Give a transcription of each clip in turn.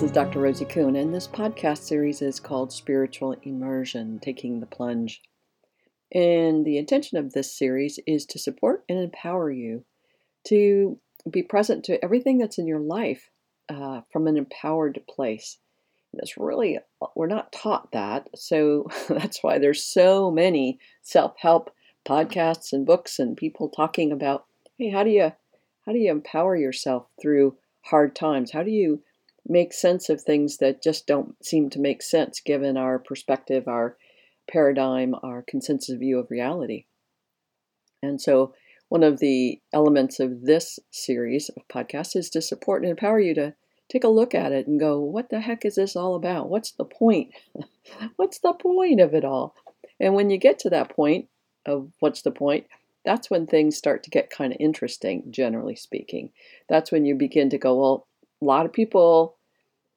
This is Dr. Rosie Kuhn, and this podcast series is called Spiritual Immersion Taking the Plunge. And the intention of this series is to support and empower you to be present to everything that's in your life uh, from an empowered place. And it's really, we're not taught that. So that's why there's so many self help podcasts and books and people talking about hey, how do you how do you empower yourself through hard times? How do you make sense of things that just don't seem to make sense given our perspective, our paradigm, our consensus view of reality? And so, one of the elements of this series of podcasts is to support and empower you to take a look at it and go, what the heck is this all about? What's the point? what's the point of it all? And when you get to that point of what's the point, that's when things start to get kind of interesting, generally speaking. That's when you begin to go, well, a lot of people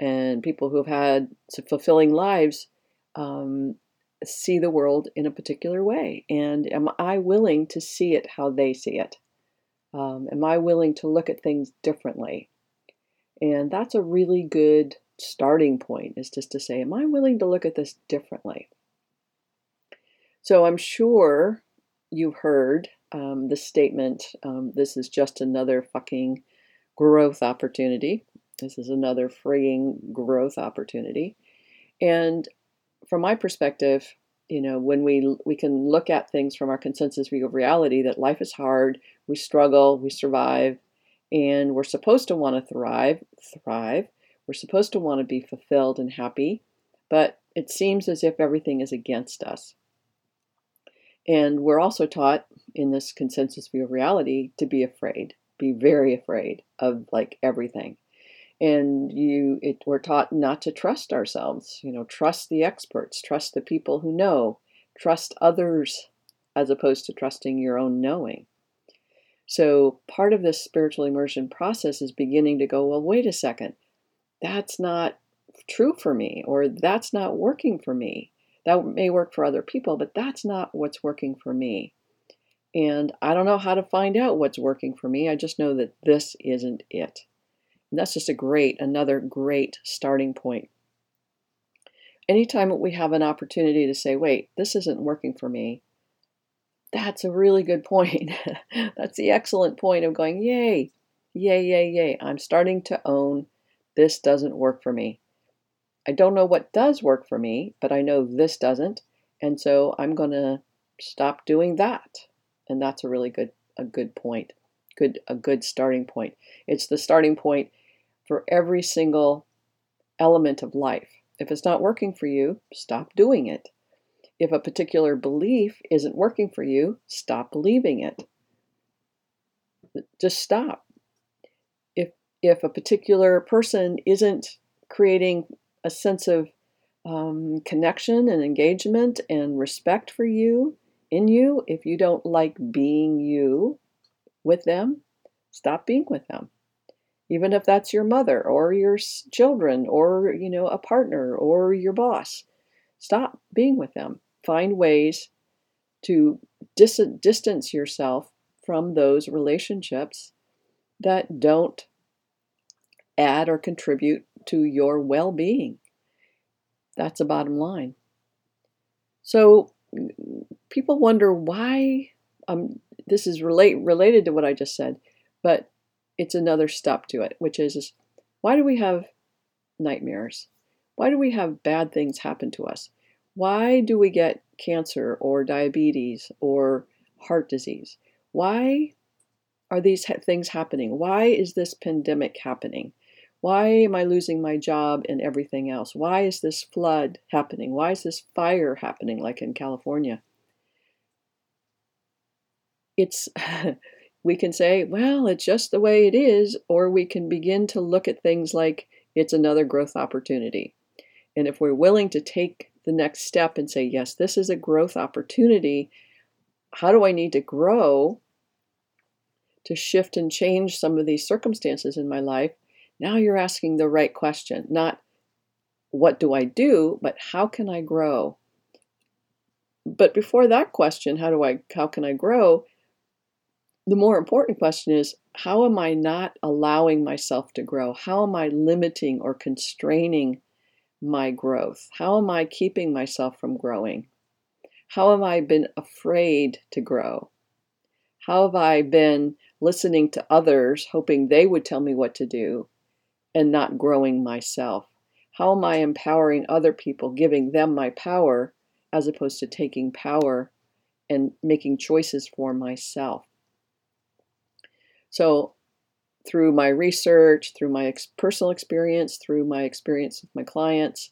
and people who've had fulfilling lives um, see the world in a particular way. And am I willing to see it how they see it? Um, am I willing to look at things differently? And that's a really good starting point, is just to say, am I willing to look at this differently? So I'm sure you've heard um, the statement um, this is just another fucking growth opportunity. This is another freeing growth opportunity. And from my perspective, you know, when we we can look at things from our consensus view of reality that life is hard, we struggle, we survive, and we're supposed to want to thrive, thrive. We're supposed to want to be fulfilled and happy, but it seems as if everything is against us. And we're also taught in this consensus view of reality to be afraid, be very afraid of like everything. And you, it, we're taught not to trust ourselves. You know, trust the experts, trust the people who know, trust others, as opposed to trusting your own knowing. So part of this spiritual immersion process is beginning to go, well, wait a second, that's not true for me, or that's not working for me. That may work for other people, but that's not what's working for me. And I don't know how to find out what's working for me. I just know that this isn't it. And that's just a great, another great starting point. Anytime we have an opportunity to say, wait, this isn't working for me, that's a really good point. that's the excellent point of going, yay, yay, yay, yay. I'm starting to own this doesn't work for me. I don't know what does work for me, but I know this doesn't. And so I'm going to stop doing that. And that's a really good a good point. Good a good starting point. It's the starting point for every single element of life. If it's not working for you, stop doing it. If a particular belief isn't working for you, stop believing it. Just stop. If if a particular person isn't creating a sense of um, connection and engagement and respect for you in you. If you don't like being you with them, stop being with them. Even if that's your mother or your children or you know a partner or your boss, stop being with them. Find ways to dis- distance yourself from those relationships that don't add or contribute to your well being. That's a bottom line. So people wonder why um, this is relate, related to what I just said, but it's another step to it, which is, why do we have nightmares? Why do we have bad things happen to us? Why do we get cancer or diabetes or heart disease? Why are these things happening? Why is this pandemic happening? Why am I losing my job and everything else? Why is this flood happening? Why is this fire happening, like in California? It's, we can say, well, it's just the way it is, or we can begin to look at things like it's another growth opportunity. And if we're willing to take the next step and say, yes, this is a growth opportunity, how do I need to grow to shift and change some of these circumstances in my life? Now you're asking the right question, not what do I do, but how can I grow? But before that question, how do I how can I grow? The more important question is how am I not allowing myself to grow? How am I limiting or constraining my growth? How am I keeping myself from growing? How have I been afraid to grow? How have I been listening to others, hoping they would tell me what to do, and not growing myself? How am I empowering other people, giving them my power, as opposed to taking power and making choices for myself? So, through my research, through my ex- personal experience, through my experience with my clients,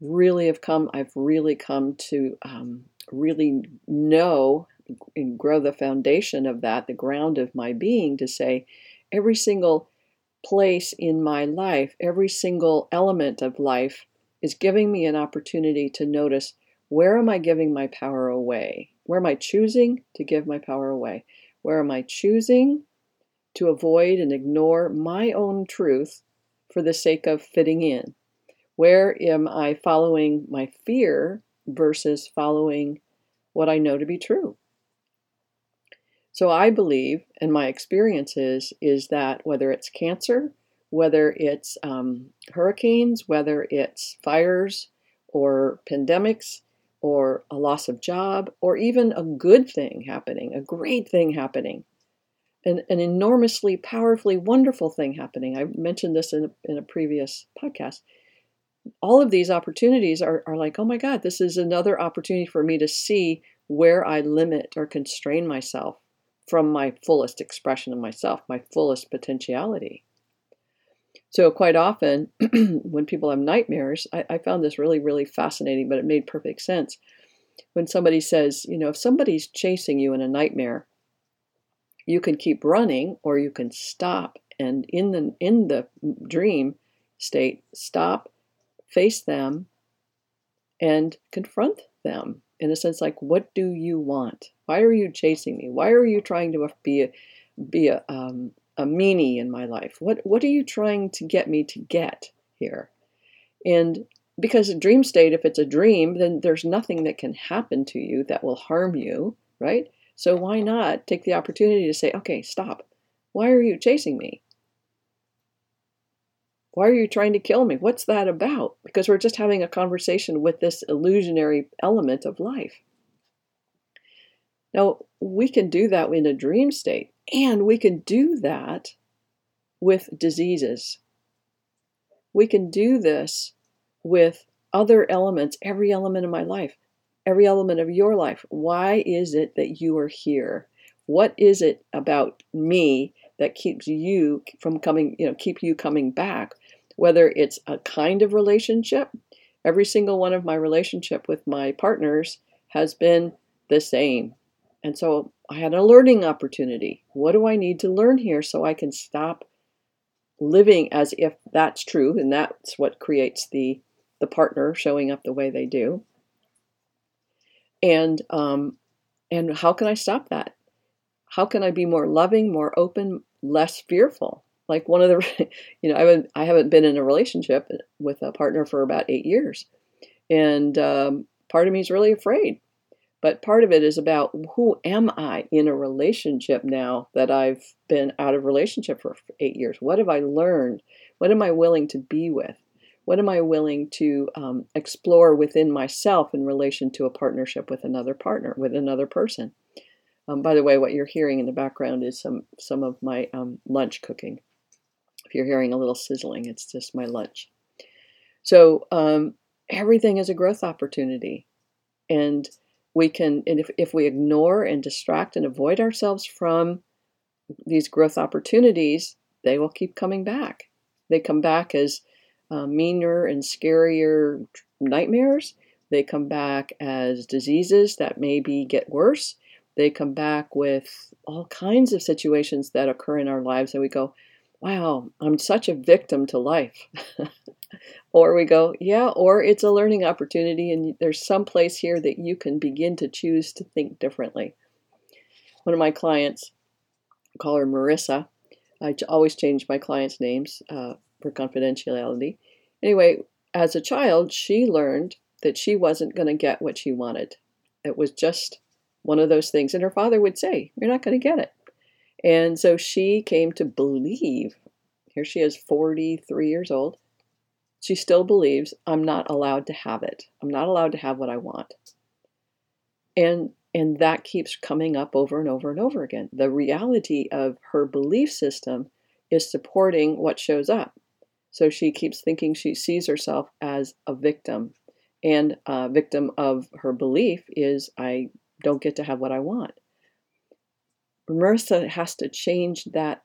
really have come, I've really come to um, really know and grow the foundation of that, the ground of my being, to say every single place in my life, every single element of life is giving me an opportunity to notice where am I giving my power away? Where am I choosing to give my power away? Where am I choosing to avoid and ignore my own truth for the sake of fitting in? Where am I following my fear versus following what I know to be true? So I believe, and my experience is, is that whether it's cancer, whether it's um, hurricanes, whether it's fires or pandemics, or a loss of job, or even a good thing happening, a great thing happening, an, an enormously powerfully wonderful thing happening. I mentioned this in a, in a previous podcast. All of these opportunities are, are like, oh my God, this is another opportunity for me to see where I limit or constrain myself from my fullest expression of myself, my fullest potentiality. So, quite often, when people have nightmares, I, I, found this really, really fascinating, but it made perfect sense. When somebody says, you know, if somebody's chasing you in a nightmare, you can keep running or you can stop. And in the in the dream state stop face them and confront them. In a sense like what do you want? Why are you chasing me? Why are you trying to be a be a, um, a meanie in my life? What what are you trying to get me to get here? And because a dream state if it's a dream then there's nothing that can happen to you that will harm you right so why not take the opportunity to say, okay, stop. Why are you chasing me? Why are you trying to kill me? What's that about? Because we're just having a conversation with this illusionary element of life. Now, we can do that in a dream state, and we can do that with diseases. We can do this with other elements, every element of my life every element of your life. Why is it that you are here? What is it about me that keeps you from coming, you know, keep you coming back? Whether it's a kind of relationship, every single one of my relationship with my partners has been the same. And so I had a learning opportunity. What do I need to learn here so I can stop living as if that's true and that's what creates the the partner showing up the way they do and um, and how can I stop that? How can I be more loving, more open, less fearful? Like one of the, you know, I haven't I haven't been in a relationship with a partner for about eight years, and um, part of me is really afraid. But part of it is about who am I in a relationship now that I've been out of relationship for eight years? What have I learned? What am I willing to be with? What am I willing to um, explore within myself in relation to a partnership with another partner, with another person? Um, by the way, what you're hearing in the background is some some of my um, lunch cooking. If you're hearing a little sizzling, it's just my lunch. So um, everything is a growth opportunity, and we can. And if if we ignore and distract and avoid ourselves from these growth opportunities, they will keep coming back. They come back as uh, meaner and scarier nightmares. They come back as diseases that maybe get worse. They come back with all kinds of situations that occur in our lives, and we go, Wow, I'm such a victim to life. or we go, Yeah, or it's a learning opportunity, and there's some place here that you can begin to choose to think differently. One of my clients, I call her Marissa, I always change my clients' names. Uh, for confidentiality. Anyway, as a child, she learned that she wasn't going to get what she wanted. It was just one of those things. And her father would say, You're not going to get it. And so she came to believe, here she is, 43 years old. She still believes I'm not allowed to have it. I'm not allowed to have what I want. And and that keeps coming up over and over and over again. The reality of her belief system is supporting what shows up. So she keeps thinking she sees herself as a victim. And a victim of her belief is I don't get to have what I want. Marissa has to change that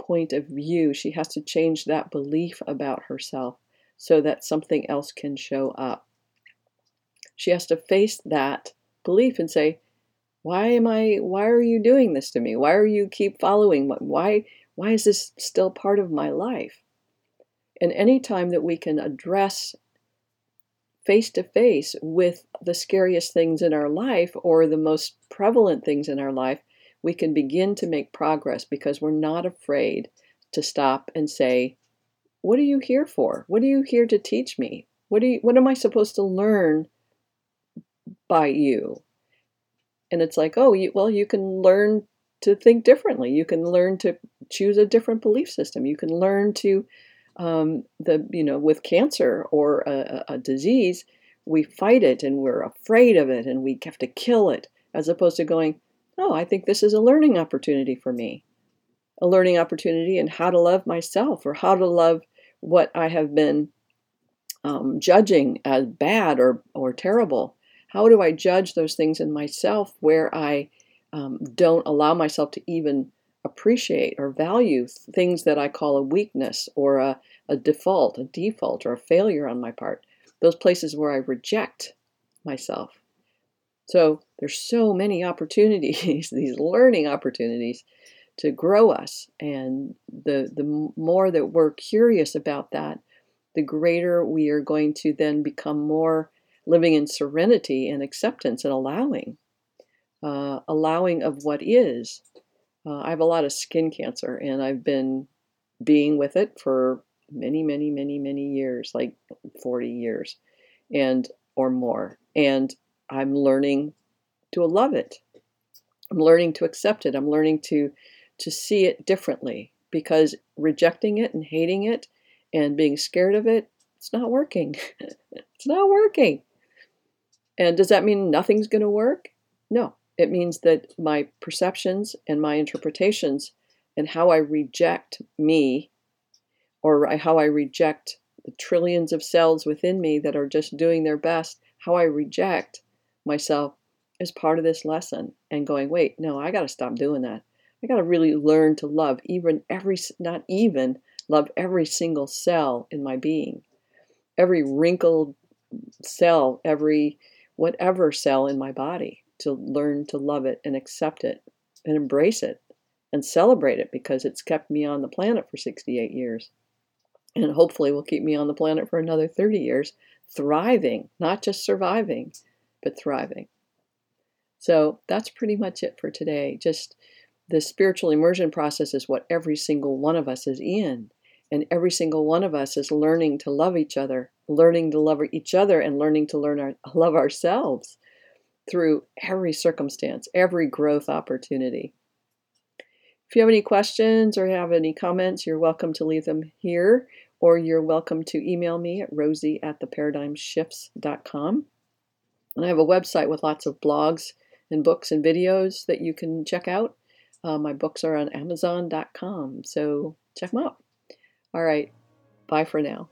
point of view. She has to change that belief about herself so that something else can show up. She has to face that belief and say, why am I why are you doing this to me? Why are you keep following why why is this still part of my life? And any time that we can address face to face with the scariest things in our life or the most prevalent things in our life, we can begin to make progress because we're not afraid to stop and say, What are you here for? What are you here to teach me? What, you, what am I supposed to learn by you? And it's like, oh, you, well, you can learn to think differently. You can learn to choose a different belief system. You can learn to, um, the you know, with cancer or a, a disease, we fight it and we're afraid of it and we have to kill it, as opposed to going, oh, I think this is a learning opportunity for me, a learning opportunity in how to love myself or how to love what I have been um, judging as bad or or terrible. How do I judge those things in myself where I um, don't allow myself to even appreciate or value things that I call a weakness or a, a default, a default, or a failure on my part? Those places where I reject myself. So there's so many opportunities, these learning opportunities to grow us. And the, the more that we're curious about that, the greater we are going to then become more living in serenity and acceptance and allowing, uh, allowing of what is. Uh, I have a lot of skin cancer, and I've been being with it for many, many, many, many years, like 40 years and or more. And I'm learning to love it. I'm learning to accept it. I'm learning to to see it differently because rejecting it and hating it and being scared of it, it's not working. it's not working. And does that mean nothing's going to work? No. It means that my perceptions and my interpretations and how I reject me or how I reject the trillions of cells within me that are just doing their best, how I reject myself is part of this lesson and going, wait, no, I got to stop doing that. I got to really learn to love even every, not even, love every single cell in my being, every wrinkled cell, every whatever cell in my body to learn to love it and accept it and embrace it and celebrate it because it's kept me on the planet for 68 years. And hopefully will keep me on the planet for another 30 years thriving not just surviving but thriving. So that's pretty much it for today. Just the spiritual immersion process is what every single one of us is in. And every single one of us is learning to love each other learning to love each other and learning to learn our, love ourselves through every circumstance, every growth opportunity. If you have any questions or have any comments, you're welcome to leave them here, or you're welcome to email me at rosie at theparadigmshifts.com. And I have a website with lots of blogs and books and videos that you can check out. Uh, my books are on amazon.com, so check them out. All right, bye for now.